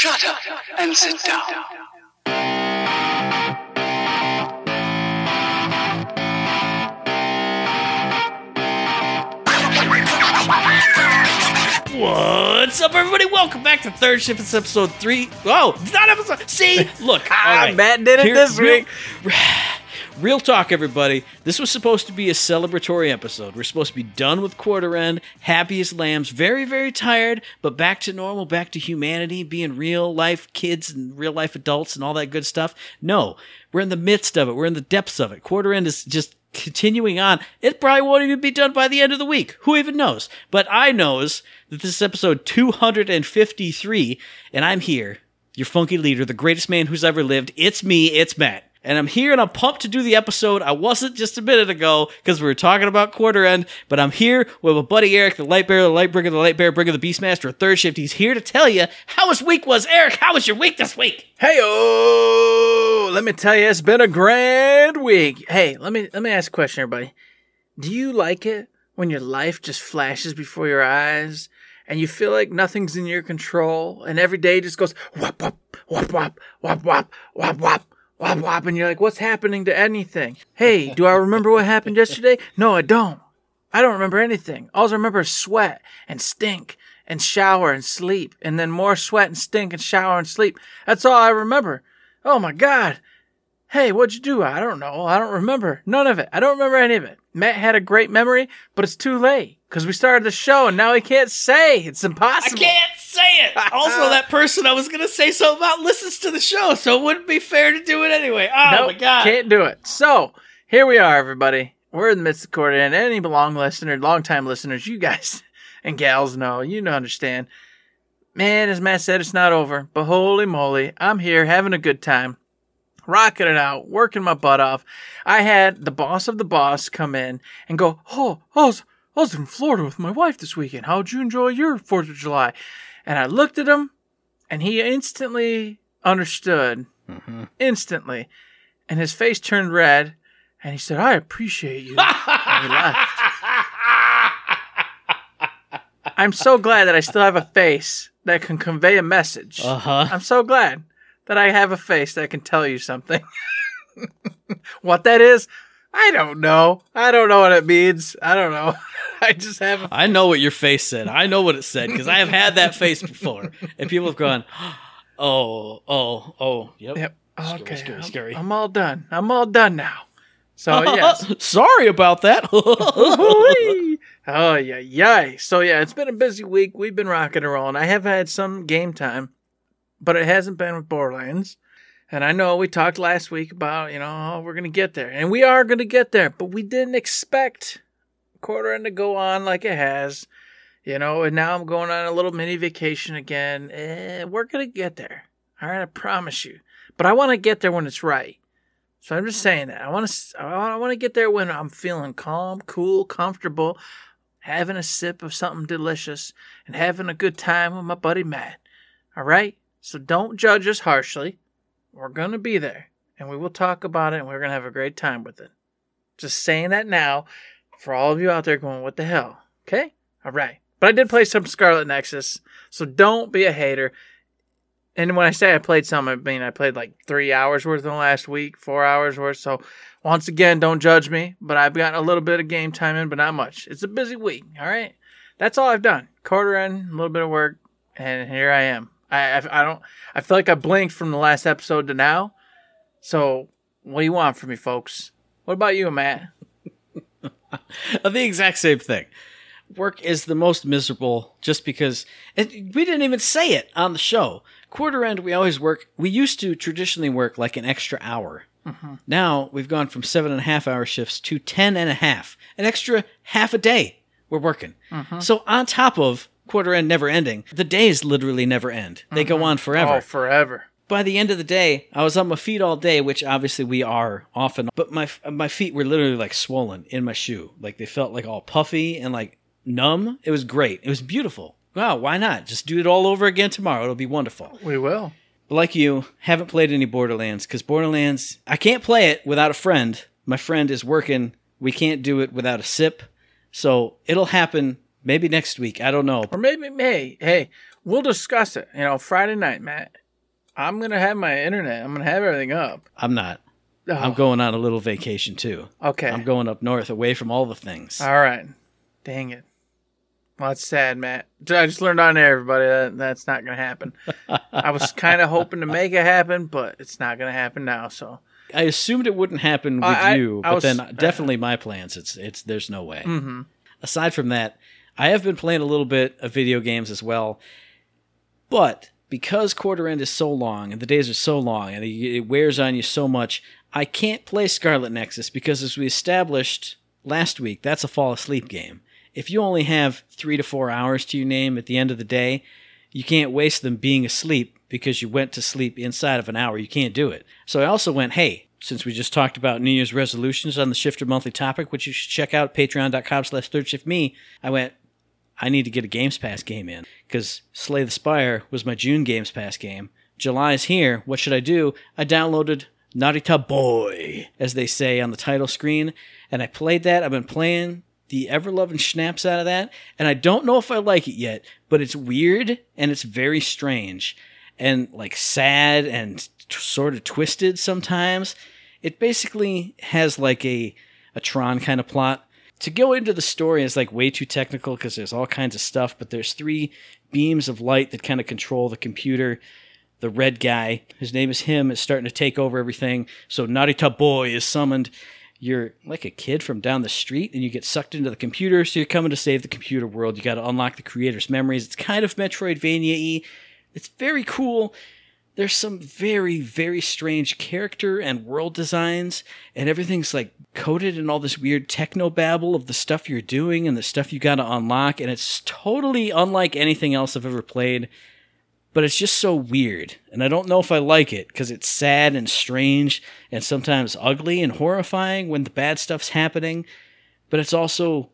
Shut up and sit down. What's up, everybody? Welcome back to Third Shift. It's episode three. Oh, it's not episode. See, look. Ah, all right. Matt did it Here- this real- week. Real talk, everybody. This was supposed to be a celebratory episode. We're supposed to be done with quarter end, happy as lambs, very, very tired, but back to normal, back to humanity, being real life kids and real life adults and all that good stuff. No, we're in the midst of it. We're in the depths of it. Quarter end is just continuing on. It probably won't even be done by the end of the week. Who even knows? But I knows that this is episode 253, and I'm here, your funky leader, the greatest man who's ever lived. It's me, it's Matt. And I'm here and I'm pumped to do the episode. I wasn't just a minute ago because we were talking about quarter end, but I'm here with my buddy Eric, the light bearer, the light bringer, the light bearer, bringer, the beastmaster third shift. He's here to tell you how his week was. Eric, how was your week this week? Hey oh, let me tell you, it's been a grand week. Hey, let me let me ask a question, everybody. Do you like it when your life just flashes before your eyes and you feel like nothing's in your control and every day just goes whop whop whop whop whop whop whop whop whop whop and you're like, what's happening to anything? Hey, do I remember what happened yesterday? No, I don't. I don't remember anything. All I remember is sweat and stink and shower and sleep and then more sweat and stink and shower and sleep. That's all I remember. Oh my God. Hey, what'd you do? I don't know. I don't remember. None of it. I don't remember any of it. Matt had a great memory, but it's too late because we started the show and now he can't say. It's I impossible. can't say it. Also, that person I was going to say something about listens to the show, so it wouldn't be fair to do it anyway. Oh Nope, my God. Can't do it. So here we are, everybody. We're in the midst of quarter, and any long listener, long time listeners, you guys and gals know, you know, understand. Man, as Matt said, it's not over, but holy moly, I'm here having a good time, rocking it out, working my butt off. I had the boss of the boss come in and go, "Oh, I was, I was in Florida with my wife this weekend. How'd you enjoy your Fourth of July?" And I looked at him, and he instantly understood Mhm. instantly, and his face turned red, and he said, "I appreciate you." and he left. I'm so glad that I still have a face that can convey a message. Uh huh. I'm so glad that I have a face that can tell you something. what that is, I don't know. I don't know what it means. I don't know. I just have I know what your face said. I know what it said because I have had that face before, and people have gone, "Oh, oh, oh, yep." Yep. Scary, Okay. scary, I'm- scary. I'm all done. I'm all done now. So yes. Sorry about that. Oh yeah, yeah. So yeah, it's been a busy week. We've been rocking and rolling. I have had some game time, but it hasn't been with Borderlands. And I know we talked last week about, you know, oh, we're gonna get there. And we are gonna get there, but we didn't expect quarter end to go on like it has. You know, and now I'm going on a little mini vacation again. Eh, we're gonna get there. All right, I promise you. But I want to get there when it's right. So I'm just saying that I want to I want to get there when I'm feeling calm, cool, comfortable, having a sip of something delicious, and having a good time with my buddy Matt. All right. So don't judge us harshly. We're gonna be there, and we will talk about it, and we're gonna have a great time with it. Just saying that now, for all of you out there going, "What the hell?" Okay. All right. But I did play some Scarlet Nexus, so don't be a hater. And when I say I played some, I mean I played like three hours worth in the last week, four hours worth. So once again, don't judge me, but I've got a little bit of game time in, but not much. It's a busy week. All right, that's all I've done. Quarter end, a little bit of work, and here I am. I I, I don't. I feel like I blinked from the last episode to now. So what do you want from me, folks? What about you, Matt? the exact same thing. Work is the most miserable just because and we didn't even say it on the show. Quarter end, we always work. We used to traditionally work like an extra hour. Mm-hmm. Now we've gone from seven and a half hour shifts to ten and a half, an extra half a day we're working. Mm-hmm. So on top of quarter end never ending, the days literally never end. They go mm-hmm. on forever Oh, forever. By the end of the day, I was on my feet all day, which obviously we are often, but my my feet were literally like swollen in my shoe. Like they felt like all puffy and like numb. It was great. It was beautiful. Wow, why not? Just do it all over again tomorrow. It'll be wonderful. We will. But like you, haven't played any Borderlands because Borderlands, I can't play it without a friend. My friend is working. We can't do it without a sip. So it'll happen maybe next week. I don't know. Or maybe, hey, hey, we'll discuss it. You know, Friday night, Matt. I'm gonna have my internet. I'm gonna have everything up. I'm not. Oh, I'm going on a little vacation too. Okay. I'm going up north, away from all the things. All right. Dang it. Well, that's sad, Matt. I just learned on there, everybody, that that's not going to happen. I was kind of hoping to make it happen, but it's not going to happen now. So, I assumed it wouldn't happen with I- you, I but was- then definitely my plans. It's it's there's no way. hmm Aside from that, I have been playing a little bit of video games as well, but because quarter end is so long and the days are so long and it, wears on you so much, I can't play Scarlet Nexus because, as we established last week, that's a fall asleep game. If you only have three to four hours to your name at the end of the day, you can't waste them being asleep because you went to sleep inside of an hour. You can't do it. So I also went, hey, since we just talked about New Year's resolutions on the Shifter Monthly topic, which you should check out, patreon.com slash thirdshiftme, I went, I need to get a Games Pass game in because Slay the Spire was my June Games Pass game. July's here. What should I do? I downloaded Narita Boy, as they say on the title screen, and I played that. I've been playing the ever loving schnapps out of that, and I don't know if I like it yet, but it's weird and it's very strange and like sad and t- sort of twisted sometimes. It basically has like a a Tron kind of plot. To go into the story is like way too technical because there's all kinds of stuff, but there's three beams of light that kind of control the computer. The red guy, his name is him, is starting to take over everything. So Narita Boy is summoned. You're like a kid from down the street and you get sucked into the computer, so you're coming to save the computer world. You got to unlock the creator's memories. It's kind of Metroidvania y. It's very cool. There's some very, very strange character and world designs, and everything's like coded in all this weird techno babble of the stuff you're doing and the stuff you got to unlock, and it's totally unlike anything else I've ever played. But it's just so weird, and I don't know if I like it because it's sad and strange and sometimes ugly and horrifying when the bad stuff's happening. But it's also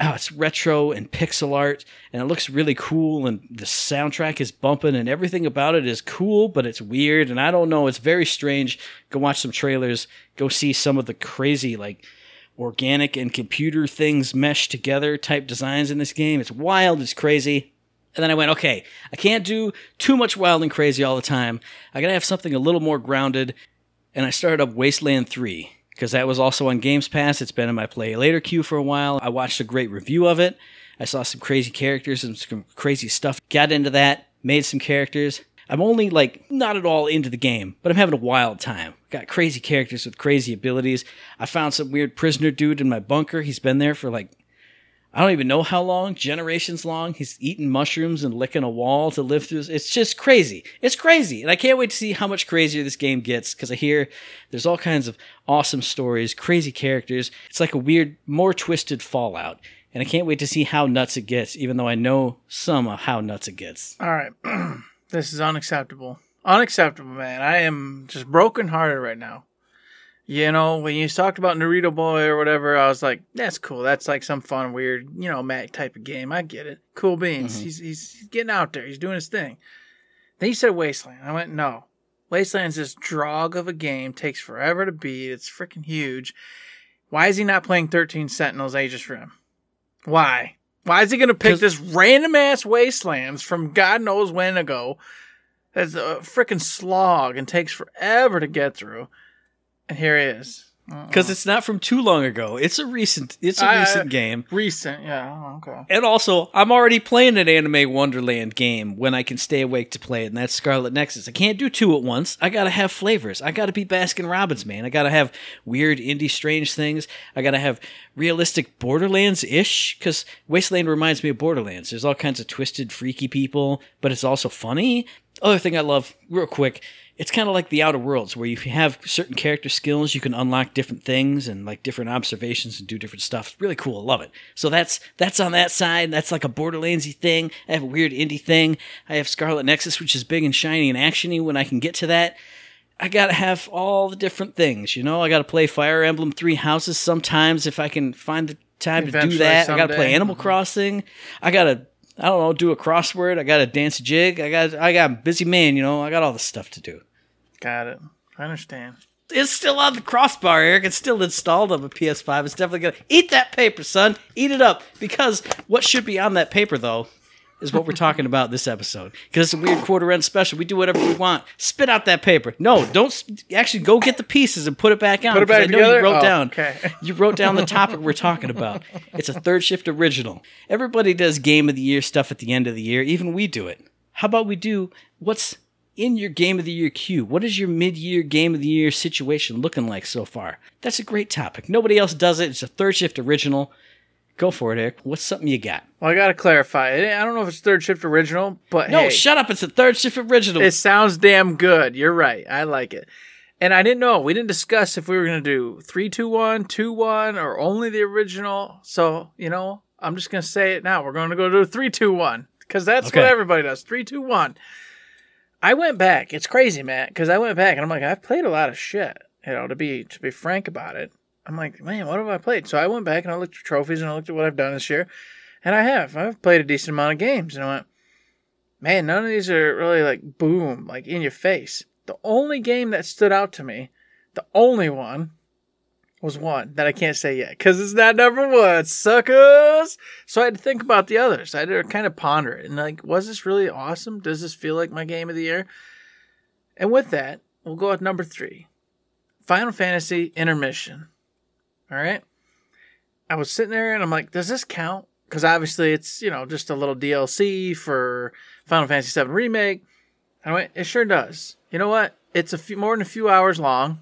oh, it's retro and pixel art, and it looks really cool, and the soundtrack is bumping, and everything about it is cool, but it's weird, and I don't know, it's very strange. Go watch some trailers, go see some of the crazy, like, organic and computer things meshed together type designs in this game. It's wild, it's crazy. And then I went, okay, I can't do too much wild and crazy all the time. I gotta have something a little more grounded. And I started up Wasteland 3 because that was also on Games Pass. It's been in my play later queue for a while. I watched a great review of it. I saw some crazy characters and some crazy stuff. Got into that, made some characters. I'm only like not at all into the game, but I'm having a wild time. Got crazy characters with crazy abilities. I found some weird prisoner dude in my bunker. He's been there for like I don't even know how long, generations long. He's eating mushrooms and licking a wall to live through. It's just crazy. It's crazy. And I can't wait to see how much crazier this game gets because I hear there's all kinds of awesome stories, crazy characters. It's like a weird, more twisted Fallout. And I can't wait to see how nuts it gets, even though I know some of how nuts it gets. All right. this is unacceptable. Unacceptable, man. I am just brokenhearted right now. You know, when you talked about Naruto Boy or whatever, I was like, that's cool. That's like some fun, weird, you know, Mac type of game. I get it. Cool beans. Mhm. He's, he's he's getting out there. He's doing his thing. Then you said Wasteland. I went, no. Wasteland's this drog of a game. Takes forever to beat. It's freaking huge. Why is he not playing 13 Sentinels Aegis Rim? Why? Why is he going to pick this random ass Wastelands from God knows when ago? That's a freaking slog and takes forever to get through. And here he is. Because it's not from too long ago. It's a recent. It's a I- recent game. recent, yeah. oh, Okay. And also, I'm already playing an Anime Wonderland game when I can stay awake to play it, and that's Scarlet Nexus. I can't do two at once. I gotta have flavors. I gotta be Baskin Robbins, man. I gotta have weird, indie, strange things. I gotta have realistic Borderlands ish, because Wasteland reminds me of Borderlands. There's all kinds of twisted, freaky people, but it's also funny. Other thing I love, real quick, it's kind of like the Outer Worlds, where if you have certain character skills, you can unlock different things and like different observations and do different stuff. It's really cool. I love it. So that's that's on that side. That's like a Borderlandsy thing. I have a weird indie thing. I have Scarlet Nexus, which is big and shiny and actiony. When I can get to that, I gotta have all the different things. You know, I gotta play Fire Emblem Three Houses sometimes if I can find the time to do Eventually, that. I gotta play someday. Animal mm-hmm. Crossing. I gotta. I don't know, do a crossword. I got to dance a jig. I got, I got a busy man, you know. I got all this stuff to do. Got it. I understand. It's still on the crossbar, Eric. It's still installed on a PS5. It's definitely gonna eat that paper, son. Eat it up. Because what should be on that paper though is what we're talking about this episode. Because it's a weird quarter end special. We do whatever we want. Spit out that paper. No, don't actually go get the pieces and put it back on. Put it back I know together? you wrote Oh, down. okay. You wrote down the topic we're talking about. It's a third shift original. Everybody does game of the year stuff at the end of the year. Even we do it. How about we do what's in your game of the year queue? What is your mid year game of the year situation looking like so far? That's a great topic. Nobody else does it. It's a third shift original. Go for it, Eric. What's something you got? Well, I gotta clarify. I don't know if it's third shift original, but No, hey, shut up. It's a third shift original. it sounds damn good. You're right. I like it. And I didn't know. We didn't discuss if we were gonna do three, two, one, two, one, or only the original. So you know, I'm just gonna say it now. We're gonna go to three, two, one because that's Okay. what everybody does. Three, two, one. I went back. It's crazy, Matt, because I went back and I'm like, I've played a lot of shit. You know, to be to be frank about it, I'm like, man, what have I played? So I went back and I looked at trophies and I looked at what I've done this year, and I have. I've played a decent amount of games, and I went, man, none of these are really like boom, like in your face. The only game that stood out to me, the only one, was one that I can't say yet because it's not number one, suckers. So I had to think about the others. I had to kind of ponder it and like, was this really awesome? Does this feel like my game of the year? And with that, we'll go with number three Final Fantasy Intermission. All right. I was sitting there and I'm like, does this count? Because obviously it's, you know, just a little DLC for Final Fantasy VII Remake. I went, it sure does. You know what? It's a few more than a few hours long.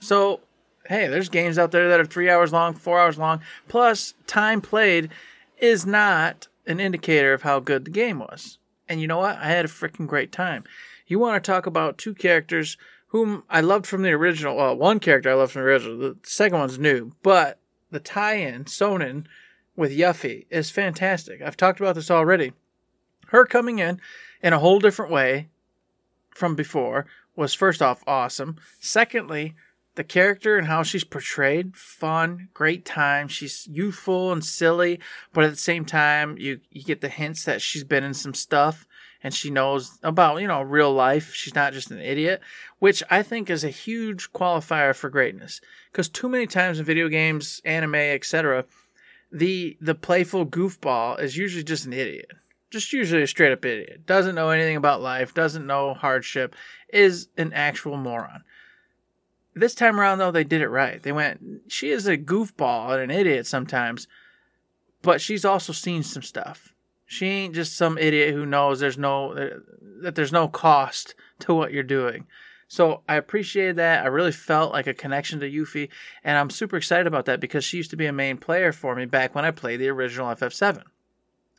So, hey, there's games out there that are three hours long, four hours long. Plus, time played is not an indicator of how good the game was. And you know what? I had a freaking great time. You want to talk about two characters whom I loved from the original. Well, one character I loved from the original. The second one's new, but the tie-in Sonon with Yuffie is fantastic. I've talked about this already. Her coming in in a whole different way from before was first off awesome. Secondly, the character and how she's portrayed, fun, great time. She's youthful and silly, but at the same time, you you get the hints that she's been in some stuff and she knows about you know real life. She's not just an idiot, which I think is a huge qualifier for greatness. Because too many times in video games, anime, etc., the the playful goofball is usually just an idiot just usually a straight up idiot. Doesn't know anything about life, doesn't know hardship, is an actual moron. This time around, though, they did it right. They went, she is a goofball and an idiot sometimes, but she's also seen some stuff. She ain't just some idiot who knows there's no that there's no cost to what you're doing. So I appreciated that. I really felt like a connection to Yuffie, and I'm super excited about that because she used to be a main player for me back when I played the original FF7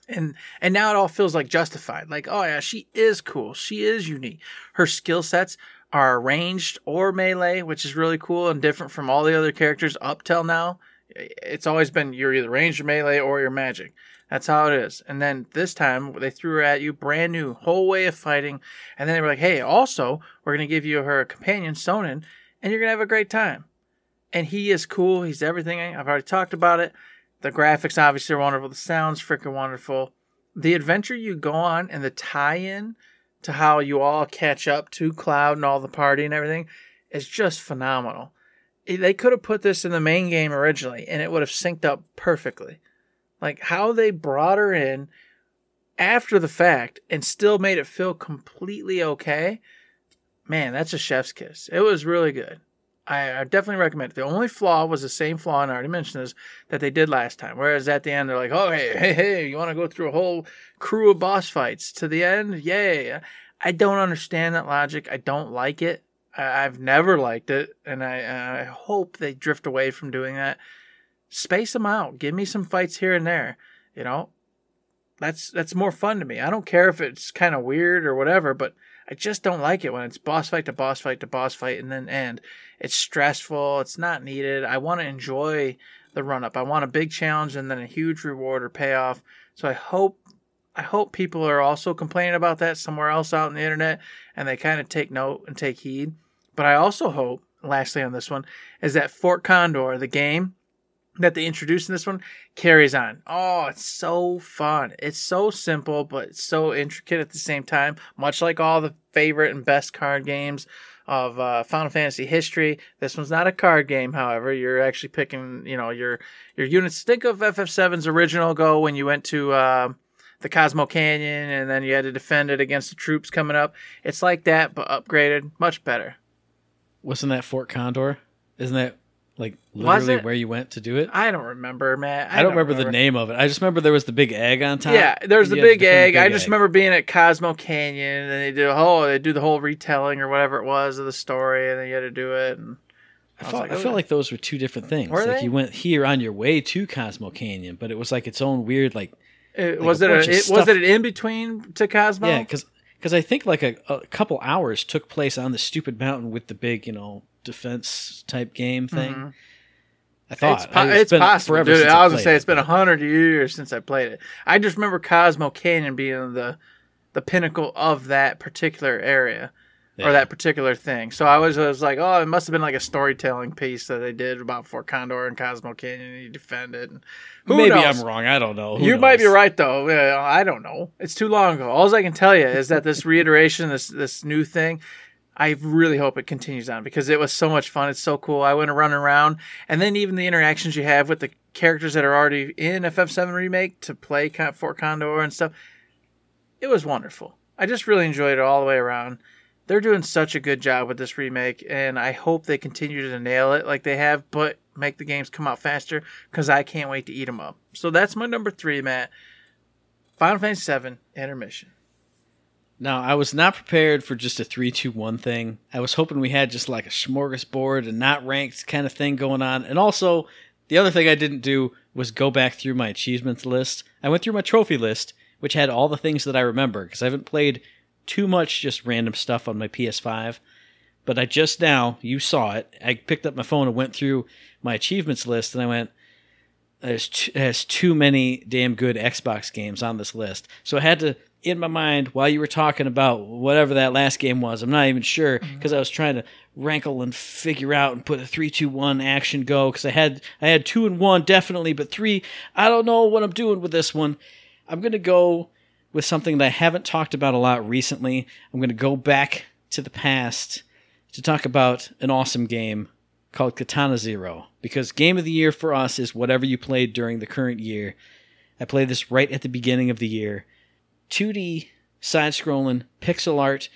and and now it all feels like justified. Like oh yeah she is cool. She is unique. Her skill sets are ranged or melee which is really cool and different from all the other characters up till now. It's always been you're either ranged or melee or you're magic that's how it is and then this time they threw her at you brand new whole way of fighting and then they were like hey also we're going to give you her companion Sonon, and you're going to have a great time and he is cool he's everything i've already talked about it the graphics obviously are wonderful. The sounds freaking wonderful. The adventure you go on and the tie-in to how you all catch up to Cloud and all the party and everything is just phenomenal. They could have put this in the main game originally and it would have synced up perfectly. Like how they brought her in after the fact and still made it feel completely okay. Man, that's a chef's kiss. It was really good. I, I definitely recommend it. The only flaw was the same flaw, and I already mentioned this, that they did last time. Whereas at the end, they're like, oh, hey, hey, hey, you want to go through a whole crew of boss fights to the end? Yay. I don't understand that logic. I don't like it. I, I've never liked it, and I, I hope they drift away from doing that. Space them out. Give me some fights here and there. You know, that's that's more fun to me. I don't care if it's kind of weird or whatever, but I just don't like it when it's boss fight to boss fight to boss fight and then end. It's stressful. It's not needed. I want to enjoy the run up. I want a big challenge and then a huge reward or payoff. So I hope I hope people are also complaining about that somewhere else out on the internet and they kind of take note and take heed. But I also hope, lastly on this one, is that Fort Condor, the game that they introduced in this one, carries on. Oh, it's so fun. It's so simple, but so intricate at the same time, much like all the favorite and best card games of uh, Final Fantasy history. This one's not a card game, however. You're actually picking, you know, your your units. Think of FF7's original Go when you went to uh, the Cosmo Canyon, and then you had to defend it against the troops coming up. It's like that, but upgraded, much better. Wasn't that Fort Condor? Isn't that like literally where you went to do it? I don't remember, man. I, don't remember, the name of it. I just remember there was the big egg on top. Yeah, there's the You had big egg. the I just egg. remember being at Cosmo Canyon, and they do a whole they do the whole retelling or whatever it was of the story, and then you had to do it. And I, I felt, like, I felt like those were two different things. Were like they? you went here on your way to Cosmo Canyon, but it was like its own weird like it, Like was it, a, it was it an in between to Cosmo? yeah, because I think like a, a couple hours took place on the stupid mountain with the big you know defense type game thing. Mhm. I thought It's, po- I- it's possible, dude. I was gonna say it, it's been a hundred years since I played it. I just remember Cosmo Canyon being the the pinnacle of that particular area Yeah. or that particular thing. So I was, I was like, oh, it must have been like a storytelling piece that they did about Fort Condor and Cosmo Canyon, and you defend it. And who Maybe knows? I'm wrong. I don't know. Who you might be right though. I don't know. It's too long ago. All I can tell you is that this reiteration, this this new thing, I really hope it continues on because it was so much fun. It's so cool. I went running around, and then even the interactions you have with the characters that are already in FF7 remake to play Fort Condor and stuff. It was wonderful. I just really enjoyed it all the way around. They're doing such a good job with this remake, and I hope they continue to nail it like they have, but make the games come out faster because I can't wait to eat them up. So that's my number three, Matt. Final Fantasy VII Intermission. Now, I was not prepared for just a 3 2 1 thing. I was hoping we had just like a smorgasbord and not ranked kind of thing going on. And also, the other thing I didn't do was go back through my achievements list. I went through my trophy list, which had all the things that I remember because I haven't played too much just random stuff on my PS5. But I just now, you saw it, I picked up my phone and went through my achievements list and I went, there's too, there's too many damn good Xbox games on this list. So I had to, in my mind, while you were talking about whatever that last game was, I'm not even sure mm-hmm. because I was trying to rankle and figure out and put a three, two, one action go because I had I had two and one definitely, but three, I don't know what I'm doing with this one. I'm gonna go with something that I haven't talked about a lot recently. I'm gonna go back to the past to talk about an awesome game called Katana Zero because game of the year for us is whatever you played during the current year. I played this right at the beginning of the year. 2D side scrolling pixel art,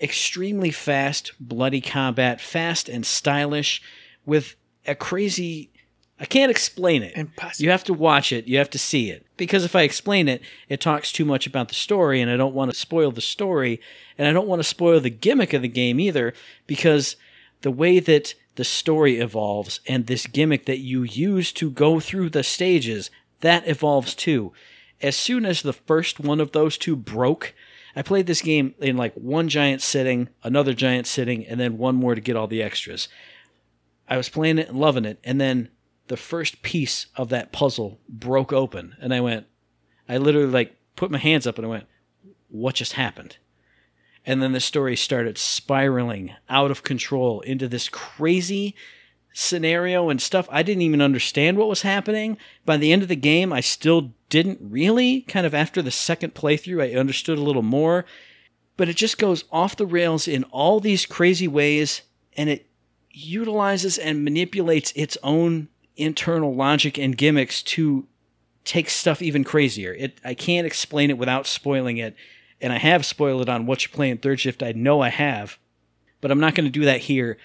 extremely fast, bloody combat, fast and stylish with a crazy I can't explain it. Impossible. You have to watch it. You have to see it. Because if I explain it, it talks too much about the story, and I don't want to spoil the story, and I don't want to spoil the gimmick of the game either, because the way that the story evolves and this gimmick that you use to go through the stages, that evolves too. As soon as the first one of those two broke, I played this game in like one giant sitting, another giant sitting, and then one more to get all the extras. I was playing it and loving it, and then the first piece of that puzzle broke open and I went I literally like put my hands up and I went what just happened and then the story started spiraling out of control into this crazy scenario and stuff I didn't even understand what was happening by the end of the game I still didn't really kind of after the second playthrough I understood a little more but it just goes off the rails in all these crazy ways and it utilizes and manipulates its own internal logic and gimmicks to take stuff even crazier. It I can't explain it without spoiling it, and I have spoiled it on what you play in third shift. I know I have, but I'm not going to do that here.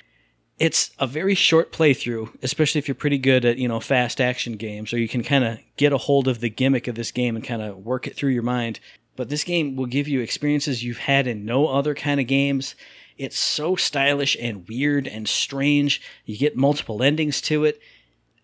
It's a very short playthrough, especially if you're pretty good at you know fast action games, or you can kind of get a hold of the gimmick of this game and kind of work it through your mind. But this game will give you experiences you've had in no other kind of games. It's so stylish and weird and strange. You get multiple endings to it.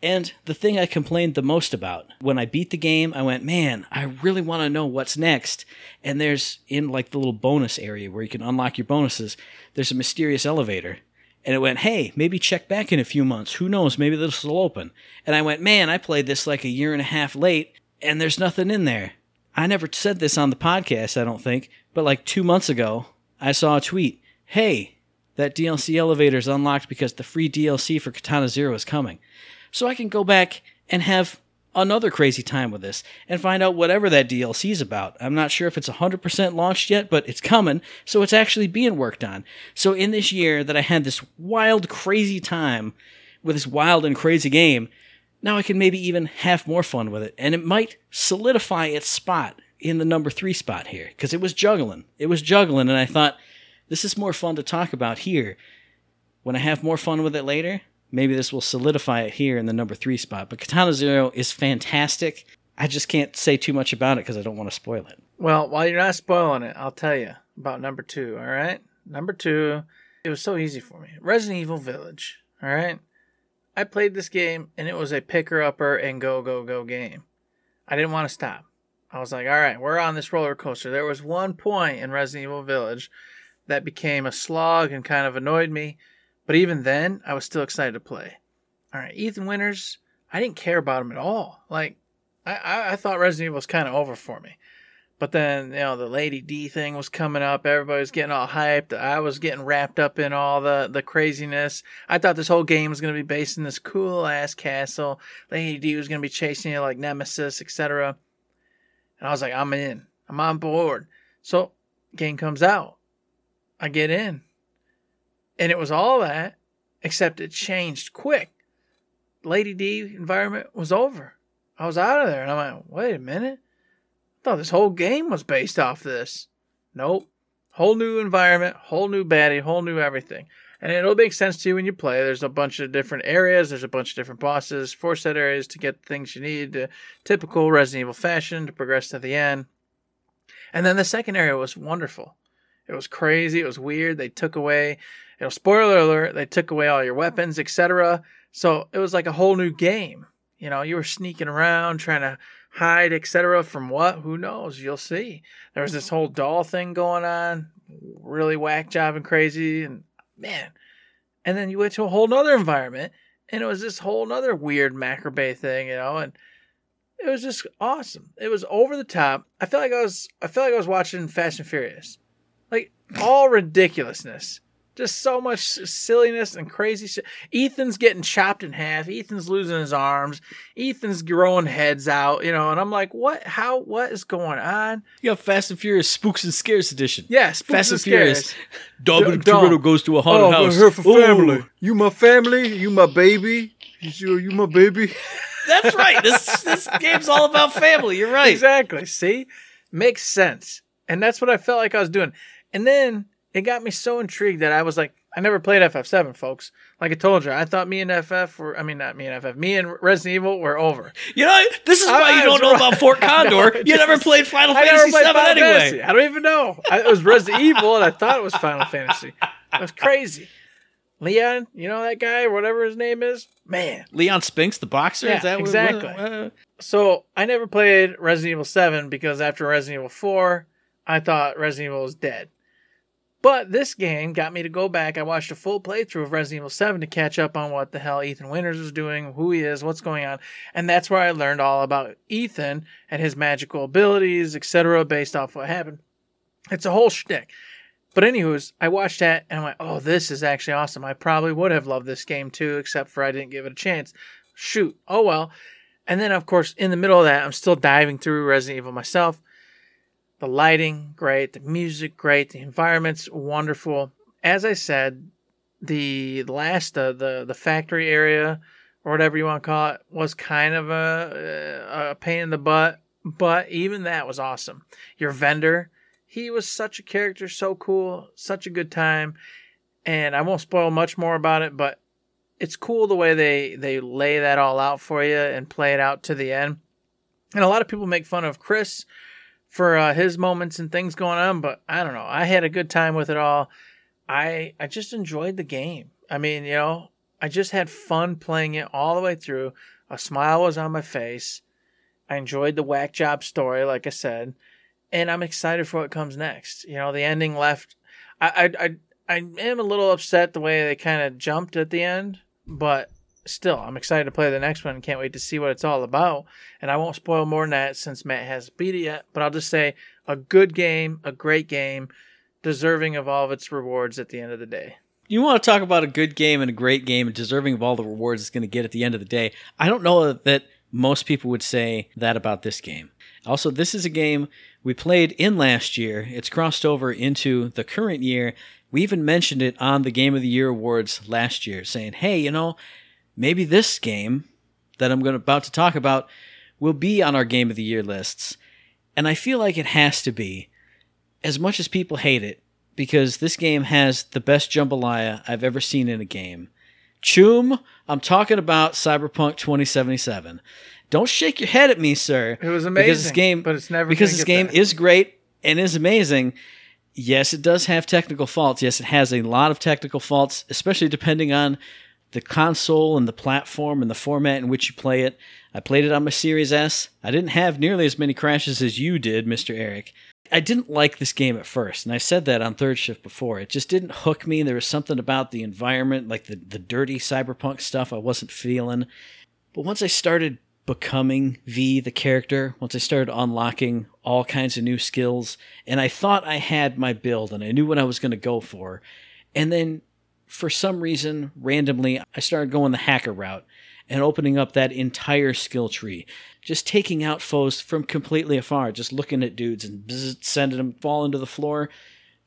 And the thing I complained the most about when I beat the game, I went, man, I really want to know what's next. And there's in like the little bonus area where you can unlock your bonuses, there's a mysterious elevator. And it went, hey, maybe check back in a few months. Who knows? Maybe this will open. And I went, man, I played this like a year and a half late, and there's nothing in there. I never said this on the podcast, I don't think, but like two months ago, I saw a tweet. Hey, that DLC elevator is unlocked because the free DLC for Katana Zero is coming so I can go back and have another crazy time with this and find out whatever that DLC is about. I'm not sure if it's 100% launched yet, but it's coming, so it's actually being worked on. So in this year that I had this wild, crazy time with this wild and crazy game, now I can maybe even have more fun with it, and it might solidify its spot in the number three spot here because it was juggling. It was juggling, and I thought this is more fun to talk about here. When I have more fun with it later, maybe this will solidify it here in the number three spot. But Katana Zero is fantastic. I just can't say too much about it because I don't want to spoil it. Well, while you're not spoiling it, I'll tell you about number two. All right, number two. It was so easy for me. Resident Evil Village. All right. I played this game and it was a picker upper and go go go game. I didn't want to stop. I was like, all right, we're on this roller coaster. There was one point in Resident Evil Village that became a slog and kind of annoyed me, but even then, I was still excited to play. All right, Ethan Winters, I didn't care about him at all. Like, I, I, thought Resident Evil was kind of over for me. But then, you know, the Lady D thing was coming up. Everybody was getting all hyped. I was getting wrapped up in all the, the craziness. I thought this whole game was going to be based in this cool ass castle. Lady D was going to be chasing you like Nemesis, etc. And I was like, I'm in. I'm on board. So, game comes out. I get in. And it was all that, except it changed quick. Lady D environment was over. I was out of there. And I'm like, wait a minute. I thought this whole game was based off this. Nope. Whole new environment, whole new baddie, whole new everything. And it'll make sense to you when you play. There's a bunch of different areas, there's a bunch of different bosses, four set areas to get the things you need, to typical Resident Evil fashion to progress to the end. And then the second area was wonderful. It was crazy, it was weird. They took away, you know, spoiler alert, they took away all your oh. weapons, etc. So it was like a whole new game. You know, you were sneaking around trying to hide, etc. From what? Who knows? You'll see. There was this whole doll thing going on, really whack job and crazy, and man. And then you went to a whole nother environment, and it was this whole nother weird macrobay thing, you know, and it was just awesome. It was over the top. I feel like I was I feel like I was watching Fast and Furious. Like all ridiculousness. Just so much silliness and crazy shit. Ethan's getting chopped in half. Ethan's losing his arms. Ethan's growing heads out, you know, and I'm like, what? How? What is going on? You got Fast and Furious Spooks and Scares edition. Yeah, Fast and and Furious. Dominic Dom- Toretto goes to a haunted Oh, house. we're here for family. You my family. You my baby. You, you my baby. That's right. This this game's all about family. You're right. Exactly. See? Makes sense. And that's what I felt like I was doing. And then it got me so intrigued that I was like, I never played FF7, folks. Like I told you, I thought me and FF were, I mean, not me and FF, me and Resident Evil were over. You know, this is I- why I you don't know right. about Fort know, Condor. it You never played Final I Fantasy played VII Final anyway. Fantasy. I don't even know. I, it was Resident Evil, and I thought it was Final Fantasy. It was crazy. Leon, you know that guy, whatever his name is? Man. Leon Spinks, the boxer. Yeah, is that what- exactly. uh, So I never played Resident Evil 7 because after Resident Evil 4, I thought Resident Evil was dead. But this game got me to go back. I watched a full playthrough of Resident Evil 7 to catch up on what the hell Ethan Winters was doing, who he is, what's going on. And that's where I learned all about Ethan and his magical abilities, etc., based off what happened. It's a whole shtick. But anywho's, I watched that and I'm like, oh, this is actually awesome. I probably would have loved this game too, except for I didn't give it a chance. Shoot. Oh well. And then, of course, in the middle of that, I'm still diving through Resident Evil myself. The lighting, great. The music, great. The environment's wonderful. As I said, the last, uh, the the factory area, or whatever you want to call it, was kind of a, a pain in the butt. But even that was awesome. Your vendor, he was such a character, so cool, such a good time. And I won't spoil much more about it, but it's cool the way they they lay that all out for you and play it out to the end. And a lot of people make fun of Chris for uh, his moments and things going on, but I don't know. I had a good time with it all. I I just enjoyed the game. I mean, you know, I just had fun playing it all the way through. A smile was on my face. I enjoyed the whack job story, like I said, and I'm excited for what comes next. You know, the ending left. I I I, I am a little upset the way they kind of jumped at the end, but still, I'm excited to play the next one can't wait to see what it's all about. And I won't spoil more than that since Matt hasn't beat it yet, but I'll just say a good game, a great game, deserving of all of its rewards at the end of the day. You want to talk about a good game and a great game and deserving of all the rewards it's going to get at the end of the day. I don't know that most people would say that about this game. Also, this is a game we played in last year. It's crossed over into the current year. We even mentioned it on the Game of the Year awards last year, saying, hey, you know, maybe this game that I'm about to talk about will be on our Game of the Year lists. And I feel like it has to be, as much as people hate it, because this game has the best jambalaya I've ever seen in a game. Choom, I'm talking about Cyberpunk 2077. Don't shake your head at me, sir. It was amazing. Because this game, but it's never because this game that. is great and is amazing. Yes, it does have technical faults. Yes, it has a lot of technical faults, especially depending on the console and the platform and the format in which you play it. I played it on my Series S. I didn't have nearly as many crashes as you did, Mr. Eric. I didn't like this game at first, and I said that on third shift before. It just didn't hook me. There was something about the environment, like the, the dirty cyberpunk stuff, I wasn't feeling. But once I started becoming V, the character, once I started unlocking all kinds of new skills, and I thought I had my build and I knew what I was going to go for, and then for some reason, randomly, I started going the hacker route and opening up that entire skill tree, just taking out foes from completely afar, just looking at dudes and bzz, sending them fall into the floor.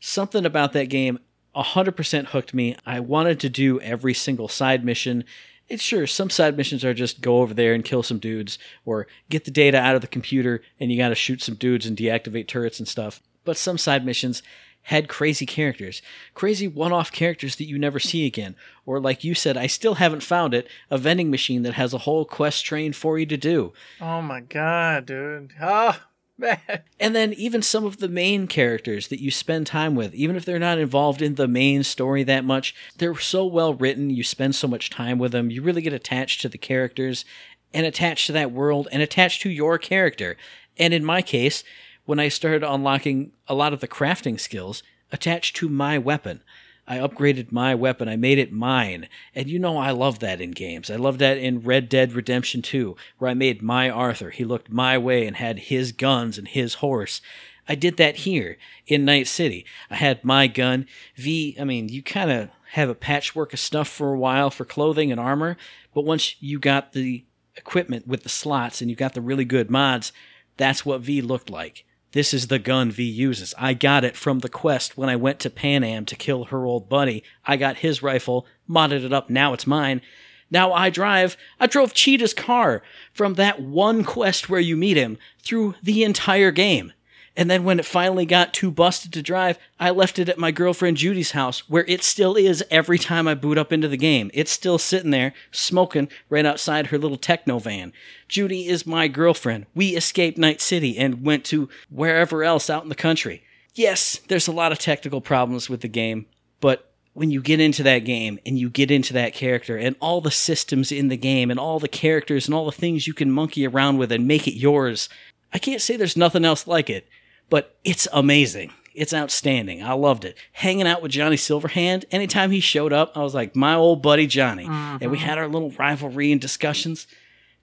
Something about that game 100% hooked me. I wanted to do every single side mission. It's sure some side missions are just go over there and kill some dudes or get the data out of the computer and you got to shoot some dudes and deactivate turrets and stuff. But some side missions had crazy characters, crazy one off characters that you never see again. Or, like you said, I still haven't found it a vending machine that has a whole quest train for you to do. Oh my god, dude. Oh man. And then even some of the main characters that you spend time with, even if they're not involved in the main story that much, they're so well written, you spend so much time with them, you really get attached to the characters and attached to that world and attached to your character. And in my case, when I started unlocking a lot of the crafting skills attached to my weapon. I upgraded my weapon. I made it mine. And you know I love that in games. I love that in Red Dead Redemption 2, where I made my Arthur. He looked my way and had his guns and his horse. I did that here in Night City. I had my gun. V, I mean, you kind of have a patchwork of stuff for a while for clothing and armor, but once you got the equipment with the slots and you got the really good mods, that's what V looked like. This is the gun V uses. I got it from the quest when I went to Panam to kill her old buddy. I got his rifle, modded it up, now it's mine. Now I drive. I drove Cheetah's car from that one quest where you meet him through the entire game. And then when it finally got too busted to drive, I left it at my girlfriend Judy's house, where it still is every time I boot up into the game. It's still sitting there, smoking right outside her little techno van. Judy is my girlfriend. We escaped Night City and went to wherever else out in the country. Yes, there's a lot of technical problems with the game, but when you get into that game and you get into that character and all the systems in the game and all the characters and all the things you can monkey around with and make it yours, I can't say there's nothing else like it but it's amazing. It's outstanding. I loved it. Hanging out with Johnny Silverhand, anytime he showed up, I was like, my old buddy Johnny. And we had our little rivalry and discussions.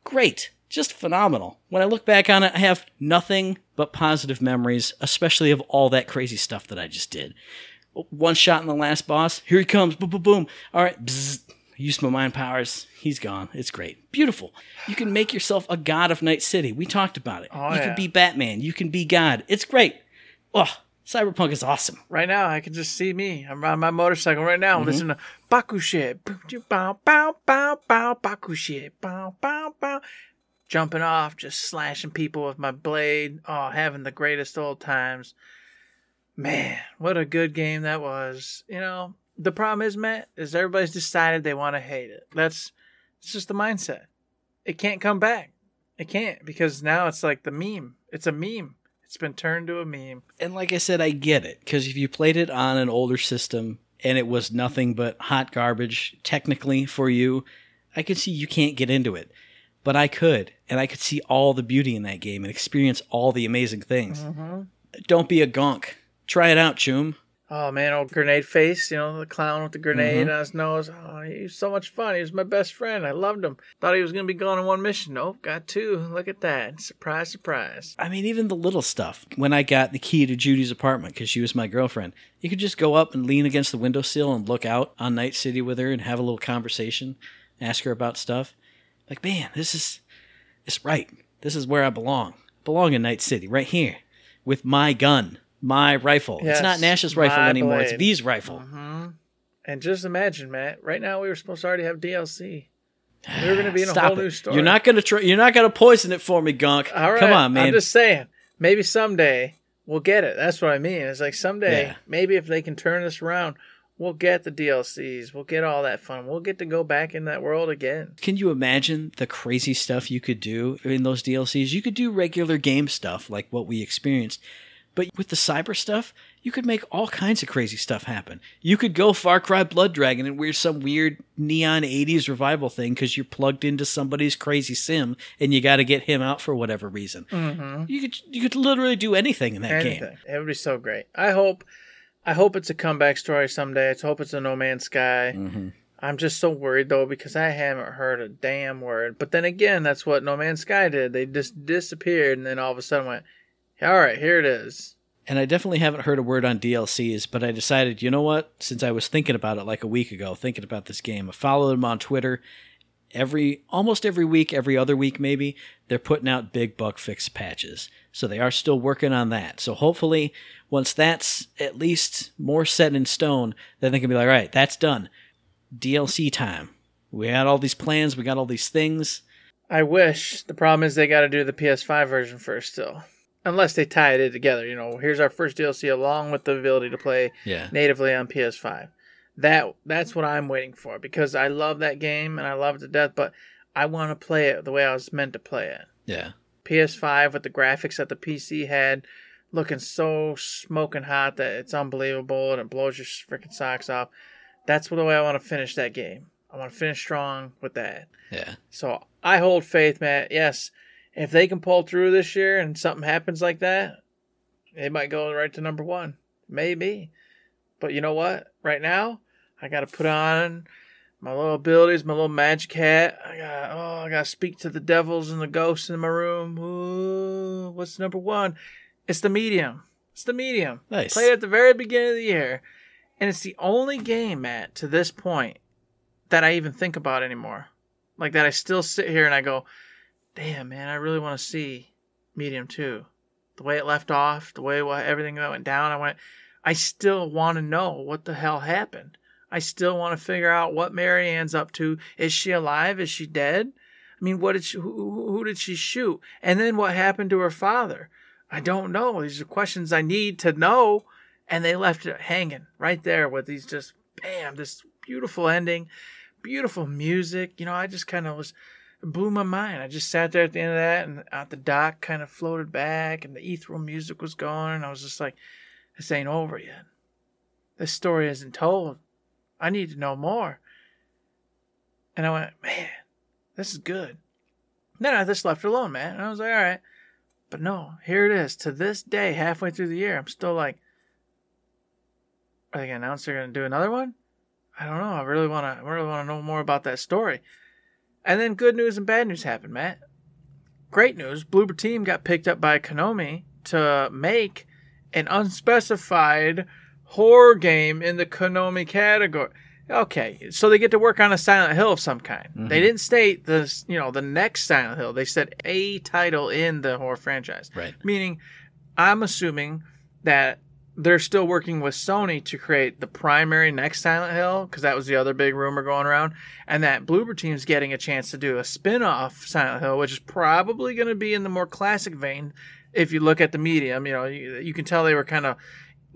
Great. Just phenomenal. When I look back on it, I have nothing but positive memories, especially of all that crazy stuff that I just did. One shot in the last boss. Here he comes. Boom, boom, boom. All right. Bzzz. Use my mind powers. He's gone. It's great. Beautiful. You can make yourself a god of Night City. We talked about it. Oh, you yeah. can be Batman. You can be God. It's great. Oh, Cyberpunk is awesome. Right now, I can just see me. I'm on my motorcycle right now, Mm-hmm. listening to Bakushe. Bow, bow, bow, bow, Bakushe. Bow, bow, bow. Jumping off, just slashing people with my blade. Oh, having the greatest old times. Man, what a good game that was. You know, the problem is, Matt, is everybody's decided they want to hate it. That's it's just the mindset. It can't come back. It can't because now it's like the meme. It's a meme. It's been turned to a meme. And like I said, I get it because if you played it on an older system and it was nothing but hot garbage technically for you, I could see you can't get into it. But I could, and I could see all the beauty in that game and experience all the amazing things. Mm-hmm. Don't be a gonk. Try it out, Choom. Oh man, old grenade face, you know, the clown with the grenade Mm-hmm. on his nose. Oh, he was so much fun. He was my best friend. I loved him. Thought he was gonna be gone on one mission. Nope, got two. Look at that. Surprise, surprise. I mean, even the little stuff. When I got the key to Judy's apartment because she was my girlfriend, you could just go up and lean against the windowsill and look out on Night City with her and have a little conversation, ask her about stuff. Like, man, this is it's right. This is where I belong. I belong in Night City, right here, with my gun, my rifle. it's not Nash's rifle anymore. It's blade. V's rifle. hmm And just imagine, Matt. Right now, we were supposed to already have DLC. We were gonna be in a whole it. new story. You're not gonna try. You're not gonna poison it for me, Gonk. All right. Come on, man. I'm just saying. maybe someday we'll get it. That's what I mean. It's like someday, Yeah. maybe if they can turn this around, we'll get the DLCs. We'll get all that fun. We'll get to go back in that world again. Can you imagine the crazy stuff you could do in those DLCs? You could do regular game stuff like what we experienced, but with the cyber stuff, you could make all kinds of crazy stuff happen. You could go Far Cry Blood Dragon and we're some weird neon 80s revival thing because you're plugged into somebody's crazy sim and you got to get him out for whatever reason. Mm-hmm. You could you could literally do anything in that Anything. game. It would be so great. I hope. I hope it's a comeback story someday. I hope it's a No Man's Sky. Mm-hmm. I'm just so worried though because I haven't heard a damn word. But then again, that's what No Man's Sky did. They just disappeared and then all of a sudden went, "All right, here it is." And I definitely haven't heard a word on DLCs, but I decided, you know what? Since I was thinking about it like a week ago, thinking about this game, I followed them on Twitter. Every almost every week, every other week maybe, they're putting out big bug fix patches. So they are still working on that. So hopefully, once that's at least more set in stone, then they can be like, all right, that's done. DLC time. We had all these plans, we got all these things. I wish. The problem is they got to do the PS5 version first still. Unless they tie it together, you know, here's our first DLC along with the ability to play Yeah. natively on PS5. That that's what I'm waiting for because I love that game and I love it to death, but I want to play it the way I was meant to play it. Yeah. PS5 with the graphics that the PC had looking so smoking hot that it's unbelievable and it blows your freaking socks off. That's the way I want to finish that game. I want to finish strong with that. Yeah. So I hold faith, Matt. Yes, if they can pull through this year and something happens like that, they might go right to number one. Maybe. But you know what? Right now, I got to put on my little abilities, my little magic hat. I got oh, I got to speak to the devils and the ghosts in my room. Ooh, what's number one? It's the medium. It's the medium. Nice. Played at the very beginning of the year, and it's the only game, Matt, to this point that I even think about anymore. Like that, I still sit here and I go, "Damn, man, I really want to see Medium Two. The way it left off, the way everything that went down. I went, I still want to know what the hell happened. I still want to figure out what Marianne's up to. Is she alive? Is she dead? I mean, what did she? Who who did she shoot? And then what happened to her father? I don't know. These are questions I need to know. And they left it hanging right there with these just bam, this beautiful ending, beautiful music. You know, I just kind of was it blew my mind. I just sat there at the end of that, and out the dock kind of floated back, and the ethereal music was gone and I was just like, "This ain't over yet. This story isn't told. I need to know more." And I went, "Man, this is good." Then I just left alone, man. And I was like, "All right," but no, here it is. To this day, halfway through the year, I'm still like, "Are they gonna announce they're gonna do another one?" I don't know. I really want to. I really want to know more about that story. And then good news and bad news happened, Matt. Great news: Bloober Team got picked up by Konami to make an unspecified horror game in the Konami category. Okay, so they get to work on a Silent Hill of some kind. They mm-hmm. didn't state the you know the next Silent Hill. They said a title in the horror franchise. Right. Meaning, I'm assuming that they're still working with Sony to create the primary next Silent Hill, because that was the other big rumor going around, and that Bloober Team's getting a chance to do a spin off Silent Hill, which is probably going to be in the more classic vein. If you look at the medium, you know, you, you can tell they were kind of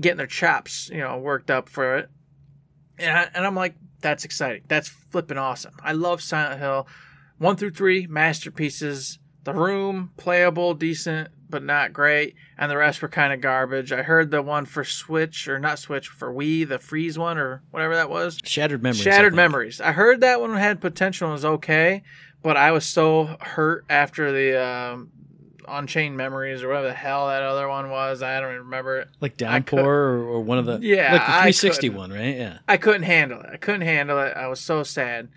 getting their chops, you know, worked up for it. And, I, and I'm like, that's exciting. That's flipping awesome. I love Silent Hill. One through three, masterpieces. The Room, playable, decent, but not great. And the rest were kind of garbage. I heard the one for Switch, or not Switch, for Wii, the Freeze one, or whatever that was. Shattered memories. I Shattered think. Memories. I heard that one had potential and was okay, but I was so hurt after the um, Unchained Memories or whatever the hell that other one was. I don't even remember it. Like Downpour or, or one of the Yeah, like the I 360 one, right? Yeah. I couldn't handle it. I couldn't handle it. I was so sad.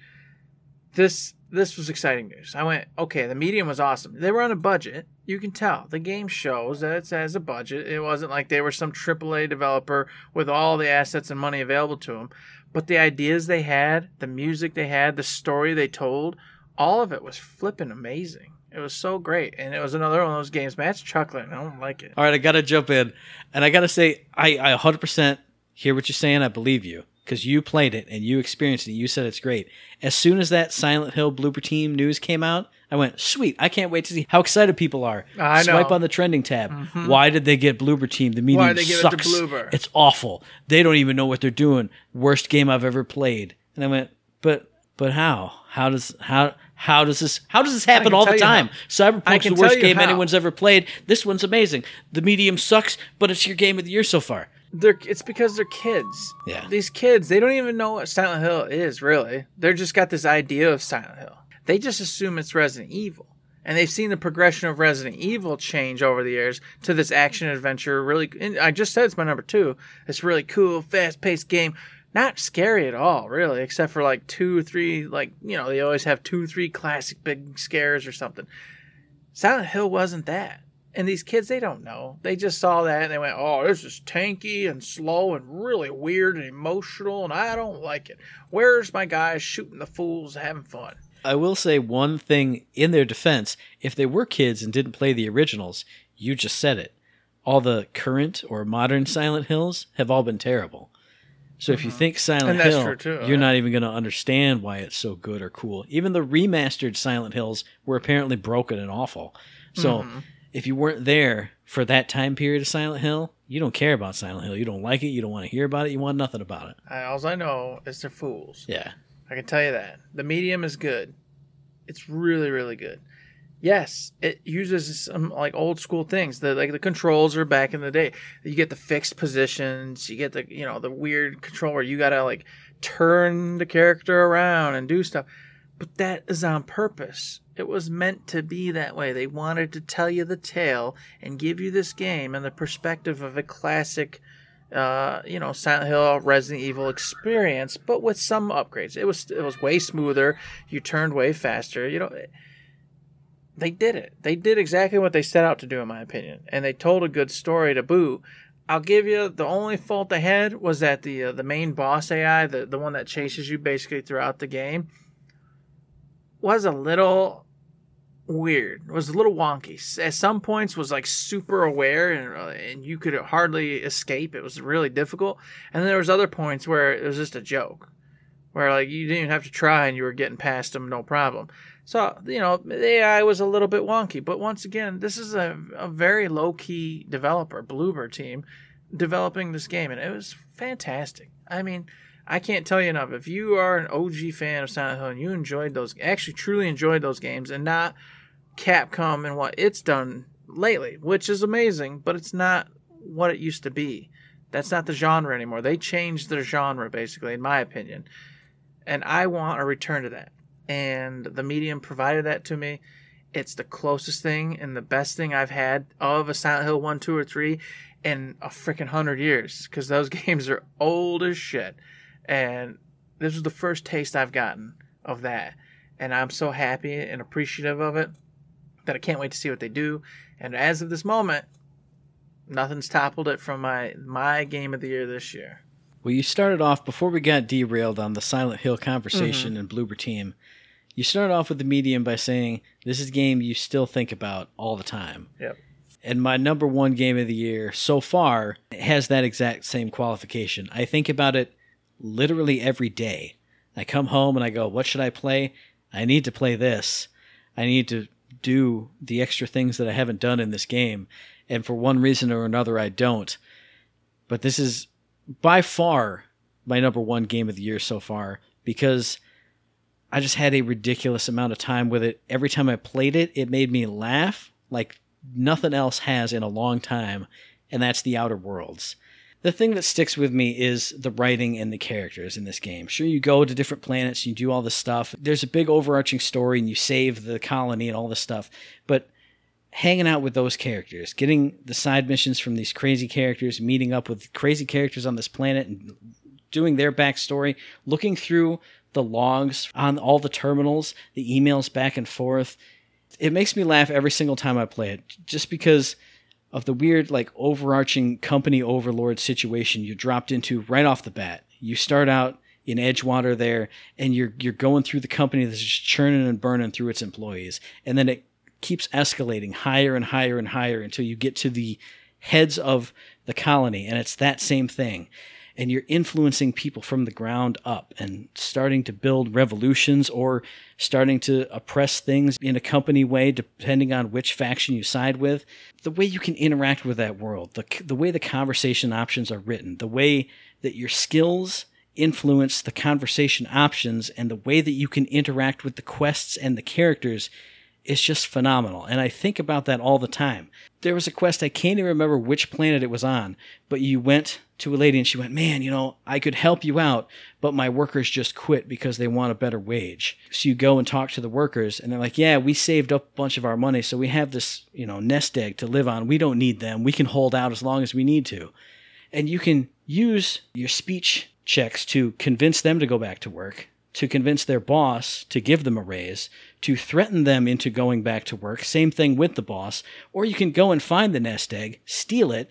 This this was exciting news. I went, okay, the medium was awesome. They were on a budget. You can tell. The game shows that it has a budget. It wasn't like they were some AAA developer with all the assets and money available to them. But the ideas they had, the music they had, the story they told, all of it was flipping amazing. It was so great. And it was another one of those games. Matt's chuckling. I don't like it. All right, I got to jump in. And I got to say, I, I 100% hear what you're saying. I believe you because you played it and you experienced it. You said it's great. As soon as that Silent Hill Bloober Team news came out, I went, sweet. I can't wait to see how excited people are. I Swipe know. Mm-hmm. on the trending tab. Why did they get Bloober Team? The medium Why did they give it to sucks. Bloober? It's awful. They don't even know what they're doing. Worst game I've ever played. And I went, but but how? How does how how does this how does this happen all the time? Cyberpunk's the worst game how. anyone's ever played. This one's amazing. The medium sucks, but it's your game of the year so far. They're it's because they're kids. Yeah. These kids, they don't even know what Silent Hill is really. They're just got this idea of Silent Hill. They just assume it's Resident Evil. And they've seen the progression of Resident Evil change over the years to this action adventure. Really, and I just said it's my number two. It's really cool, fast paced game. Not scary at all, really, except for like two, three, like, you know, they always have two, three classic big scares or something. Silent Hill wasn't that. And these kids, they don't know. They just saw that and they went, oh, this is tanky and slow and really weird and emotional, and I don't like it. Where's my guys shooting the fools, having fun? I will say one thing in their defense. If they were kids and didn't play the originals, you just said it. All the current or modern Silent Hills have all been terrible. So if you think Silent Mm-hmm. And that's Hill, too, you're yeah. not even going to understand why it's so good or cool. Even the remastered Silent Hills were apparently broken and awful. So Mm-hmm. If you weren't there for that time period of Silent Hill, you don't care about Silent Hill. You don't like it. You don't want to hear about it. You want nothing about it. I, all I know is they're fools. Yeah. I can tell you that. The medium is good. It's really, really good. Yes, it uses some like old school things. The like the controls are back in the day. You get the fixed positions. You get the you know the weird control where you gotta like turn the character around and do stuff. But that is on purpose. It was meant to be that way. They wanted to tell you the tale and give you this game and the perspective of a classic uh, you know, Silent Hill, Resident Evil experience, but with some upgrades. It was it was way smoother. You turned way faster. You know, they did it. They did exactly what they set out to do, in my opinion, and they told a good story to boot. I'll give you the only fault they had was that the uh, the main boss AI, the the one that chases you basically throughout the game, was a little weird. It was a little wonky. At some points, was like super aware, and uh, and you could hardly escape. It was really difficult. And then there was other points where it was just a joke, where like you didn't even have to try, and you were getting past them no problem. So you know the AI was a little bit wonky. But once again, this is a a very low key developer, Bloober team, developing this game, and it was fantastic. I mean. I can't tell you enough. If you are an OG fan of Silent Hill and you enjoyed those, actually truly enjoyed those games, and not Capcom and what it's done lately, which is amazing, but it's not what it used to be. That's not the genre anymore. They changed their genre, basically, in my opinion. And I want a return to that. And the medium provided that to me. It's the closest thing and the best thing I've had of a Silent Hill 1, 2, or 3 in a freaking hundred years. Because those games are old as shit. And this was the first taste I've gotten of that. And I'm so happy and appreciative of it that I can't wait to see what they do. And as of this moment, nothing's toppled it from my my game of the year this year. Well, you started off before we got derailed on the Silent Hill conversation Mm-hmm. and Bloober Team. You started off with the medium by saying this is a game you still think about all the time. Yep. And my number one game of the year so far has that exact same qualification. I think about it literally every day. I come home and I go, what should I play? I need to play this. I need to do the extra things that I haven't done in this game. And for one reason or another, I don't. But this is by far my number one game of the year so far because I just had a ridiculous amount of time with it. Every time I played it, it made me laugh like nothing else has in a long time, and that's The Outer Worlds. The thing that sticks with me is the writing and the characters in this game. Sure, you go to different planets, you do all this stuff. There's a big overarching story, and you save the colony and all this stuff. But hanging out with those characters, getting the side missions from these crazy characters, meeting up with crazy characters on this planet, and doing their backstory, looking through the logs on all the terminals, the emails back and forth. It makes me laugh every single time I play it, just because of the weird, like, overarching company overlord situation you're dropped into right off the bat. You start out in Edgewater there, and you're you're going through the company that's just churning and burning through its employees, and then it keeps escalating higher and higher and higher until you get to the heads of the colony, and it's that same thing. And you're influencing people from the ground up and starting to build revolutions or starting to oppress things in a company way depending on which faction you side with. The way you can interact with that world the, the way the conversation options are written the way that your skills influence the conversation options and the way that you can interact with the quests and the characters is just phenomenal. And I think about that all the time. There was a quest, I can't even remember which planet it was on, but you went to a lady and she went, Man, you know, I could help you out, but my workers just quit because they want a better wage. So you go and talk to the workers and they're like, Yeah, we saved up a bunch of our money, so we have this, you know, nest egg to live on. We don't need them. We can hold out as long as we need to. And you can use your speech checks to convince them to go back to work to convince their boss to give them a raise, to threaten them into going back to work. Same thing with the boss. Or you can go and find the nest egg, steal it,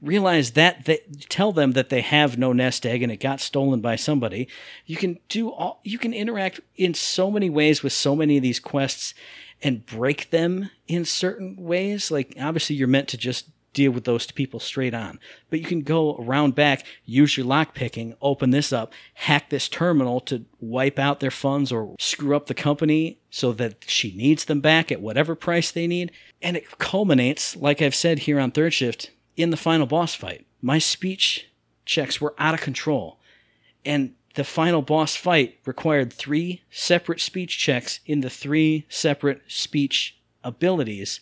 realize that they tell them that they have no nest egg and it got stolen by somebody. You can do all you can interact in so many ways with so many of these quests and break them in certain ways. Like obviously you're meant to just deal with those people straight on. But you can go around back, use your lock picking, open this up, hack this terminal to wipe out their funds or screw up the company so that she needs them back at whatever price they need. And it culminates, like I've said here on Third Shift, in the final boss fight. My speech checks were out of control. And the final boss fight required three separate speech checks in the three separate speech abilities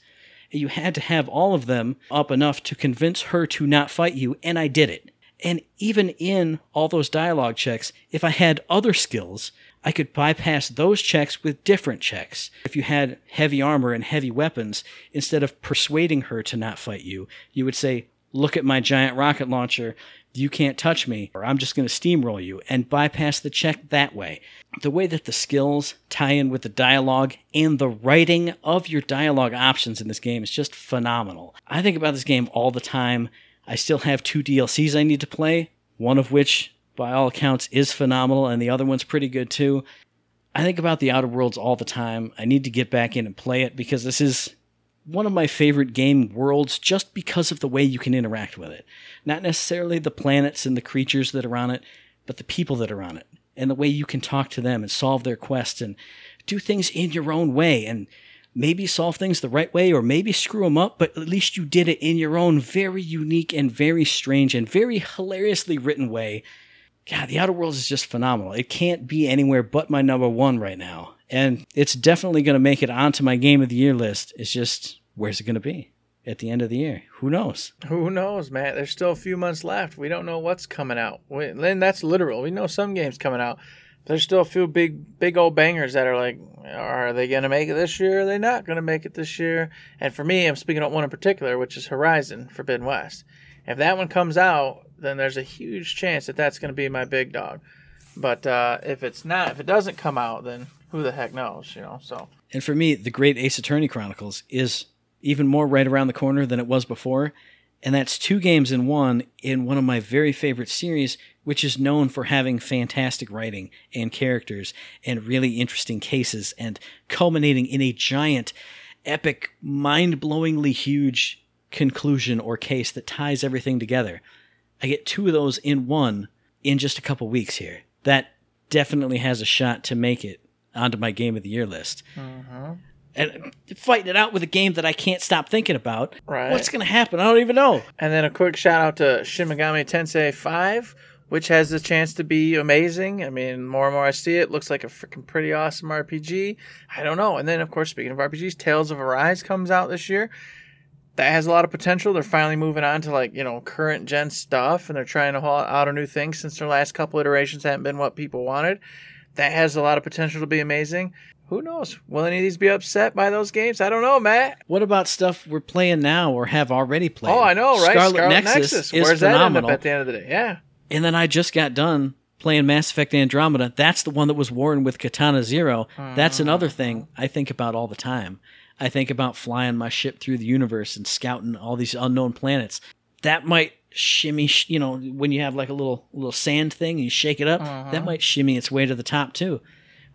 you had to have all of them up enough to convince her to not fight you, and I did it. And even in all those dialogue checks, if I had other skills, I could bypass those checks with different checks. If you had heavy armor and heavy weapons, instead of persuading her to not fight you, you would say, Look at my giant rocket launcher you can't touch me, or I'm just going to steamroll you, and bypass the check that way. The way that the skills tie in with the dialogue and the writing of your dialogue options in this game is just phenomenal. I think about this game all the time. I still have two DLCs I need to play, one of which, by all accounts, is phenomenal, and the other one's pretty good too. I think about the Outer Worlds all the time. I need to get back in and play it because this is one of my favorite game worlds just because of the way you can interact with it. Not necessarily the planets and the creatures that are on it, but the people that are on it and the way you can talk to them and solve their quests and do things in your own way and maybe solve things the right way or maybe screw them up, but at least you did it in your own very unique and very strange and very hilariously written way. God, The Outer Worlds is just phenomenal. It can't be anywhere but my number one right now and it's definitely going to make it onto my game of the year list. It's just where's it going to be at the end of the year? Who knows? Who knows, man? There's still a few months left. We don't know what's coming out. And that's literal. We know some games coming out. There's still a few big, big old bangers that are like, are they going to make it this year? Are they not going to make it this year? And for me, I'm speaking of one in particular, which is Horizon Forbidden West. If that one comes out, then there's a huge chance that that's going to be my big dog. But uh, if it's not, if it doesn't come out, then who the heck knows, you know? So. And for me, the Great Ace Attorney Chronicles is even more right around the corner than it was before, and that's two games in one in one of my very favorite series, which is known for having fantastic writing and characters and really interesting cases, and culminating in a giant, epic, mind-blowingly huge conclusion or case that ties everything together. I get two of those in one in just a couple weeks here. That definitely has a shot to make it onto my game of the year list. Mm-hmm. And fighting it out with a game that I can't stop thinking about. Right. What's going to happen? I don't even know. And then a quick shout out to Shin Megami Tensei 5, which has the chance to be amazing. I mean, more and more I see it, looks like a freaking pretty awesome RPG. I don't know. And then, of course, speaking of RPGs, Tales of Arise comes out this year. That has a lot of potential. They're finally moving on to like you know current gen stuff, and they're trying to haul out a new thing since their last couple iterations haven't been what people wanted that has a lot of potential to be amazing. Who knows? Will any of these be upset by those games? I don't know, Matt. What about stuff we're playing now or have already played? Oh, I know, right? Scarlet, Scarlet Nexus, Nexus. Is Where's phenomenal. that end up at the end of the day? Yeah. And then I just got done playing Mass Effect Andromeda. That's the one that was warring with Katana 0 mm-hmm. That's another thing I think about all the time. I think about flying my ship through the universe and scouting all these unknown planets. That might shimmy, you know, when you have like a little little sand thing and you shake it up, uh-huh. that might shimmy its way to the top too.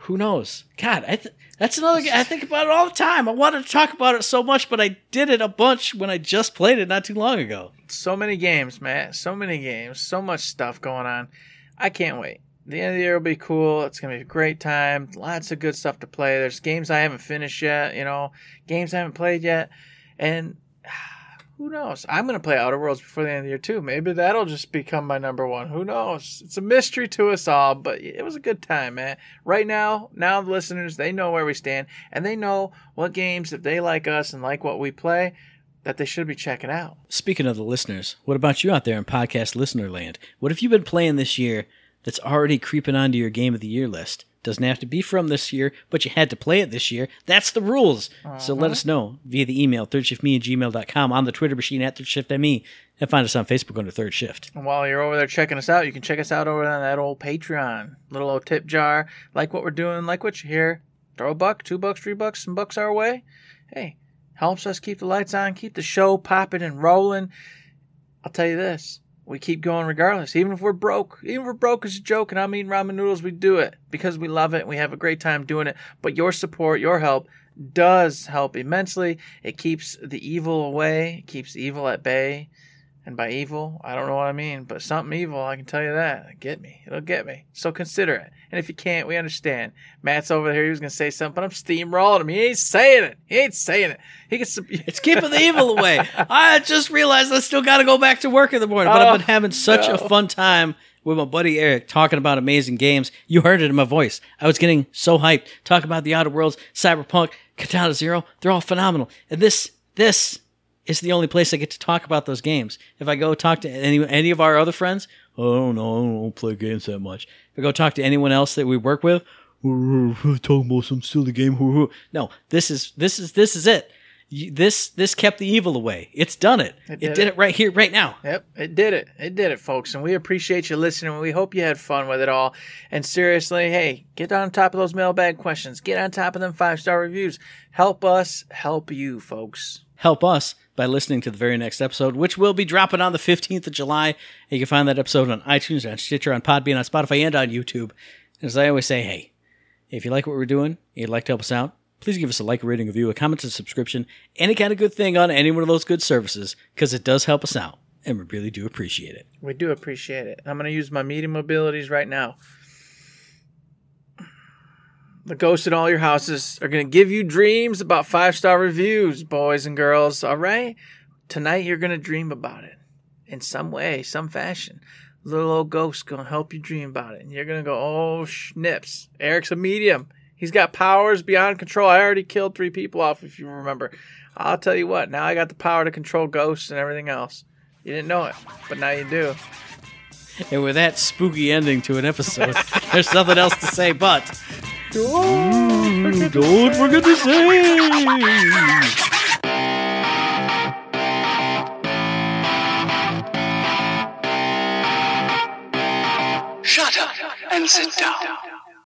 who knows? God, I th- that's another. I think about it all the time. I wanted to talk about it so much, but I did it a bunch when I just played it not too long ago. So many games, Matt. So many games. So much stuff going on. I can't wait. The end of the year will be cool. It's gonna be a great time. Lots of good stuff to play. There's games I haven't finished yet. You know, games I haven't played yet, and who knows? I'm gonna play Outer Worlds before the end of the year too. Maybe that'll just become my number one. Who knows? It's a mystery to us all, but it was a good time, man. Right now, now the listeners they know where we stand, and they know what games if they like us and like what we play, that they should be checking out. Speaking of the listeners, what about you out there in podcast listener land? What have you been playing this year that's already creeping onto your game of the year list? Doesn't have to be from this year, but you had to play it this year. That's the rules. So let uh-huh. us know via the email, thirdshiftme at gmail.com, on the Twitter machine at thirdshiftme, and find us on Facebook under Third Shift. And while you're over there checking us out, you can check us out over on that old Patreon. Little old tip jar. Like what we're doing, like what you hear. Throw a buck, two bucks, three bucks, some bucks our way. Hey, helps us keep the lights on, keep the show popping and rolling. I'll tell you this. We keep going regardless. Even if we're broke. Even if we're broke as a joke and I'm eating ramen noodles, we do it because we love it. and We have a great time doing it. But your support, your help does help immensely. It keeps the evil away, keeps evil at bay. And by evil, I don't know what I mean, but something evil, I can tell you that. Get me. It'll get me. So consider it. And if you can't, we understand. Matt's over here. He was going to say something, but I'm steamrolling him. He ain't saying it. He ain't saying it. He can. sub- It's keeping the evil away. I just realized I still got to go back to work in the morning, but I've been Oh, having such no. a fun time with my buddy Eric talking about amazing games. You heard it in my voice. I was getting so hyped. Talking about the Outer Worlds, Cyberpunk, Katana Zero. They're all phenomenal. And this, this is the only place I get to talk about those games. If I go talk to any any of our other friends, oh no, I don't play games that much. If I go talk to anyone else that we work with, talking about some silly game. No, this is this is this is it. This this kept the evil away. It's done it. It It, did did it. it right here, right now. Yep, it did it. It did it, folks. And we appreciate you listening. We hope you had fun with it all. And seriously, hey, get on top of those mailbag questions. Get on top of them five star reviews. Help us help you, folks. Help us by listening to the very next episode, which will be dropping on the 15th of July. You can find that episode on iTunes, on Stitcher, on Podbean, on Spotify, and on YouTube. And As I always say, hey, if you like what we're doing, you'd like to help us out, please give us a like, a rating, a review, a comment, a subscription, any kind of good thing on any one of those good services, because it does help us out, and we really do appreciate it. We do appreciate it. I'm going to use my medium abilities right now. The ghosts in all your houses are going to give you dreams about five star reviews, boys and girls. All right? Tonight you're going to dream about it in some way, some fashion. Little old ghost going to help you dream about it. And you're going to go, oh, schnips. Eric's a medium. He's got powers beyond control. I already killed three people off, if you remember. I'll tell you what, now I got the power to control ghosts and everything else. You didn't know it, but now you do. And with that spooky ending to an episode, there's nothing else to say but. Don't Don't forget to say. Shut up and sit down.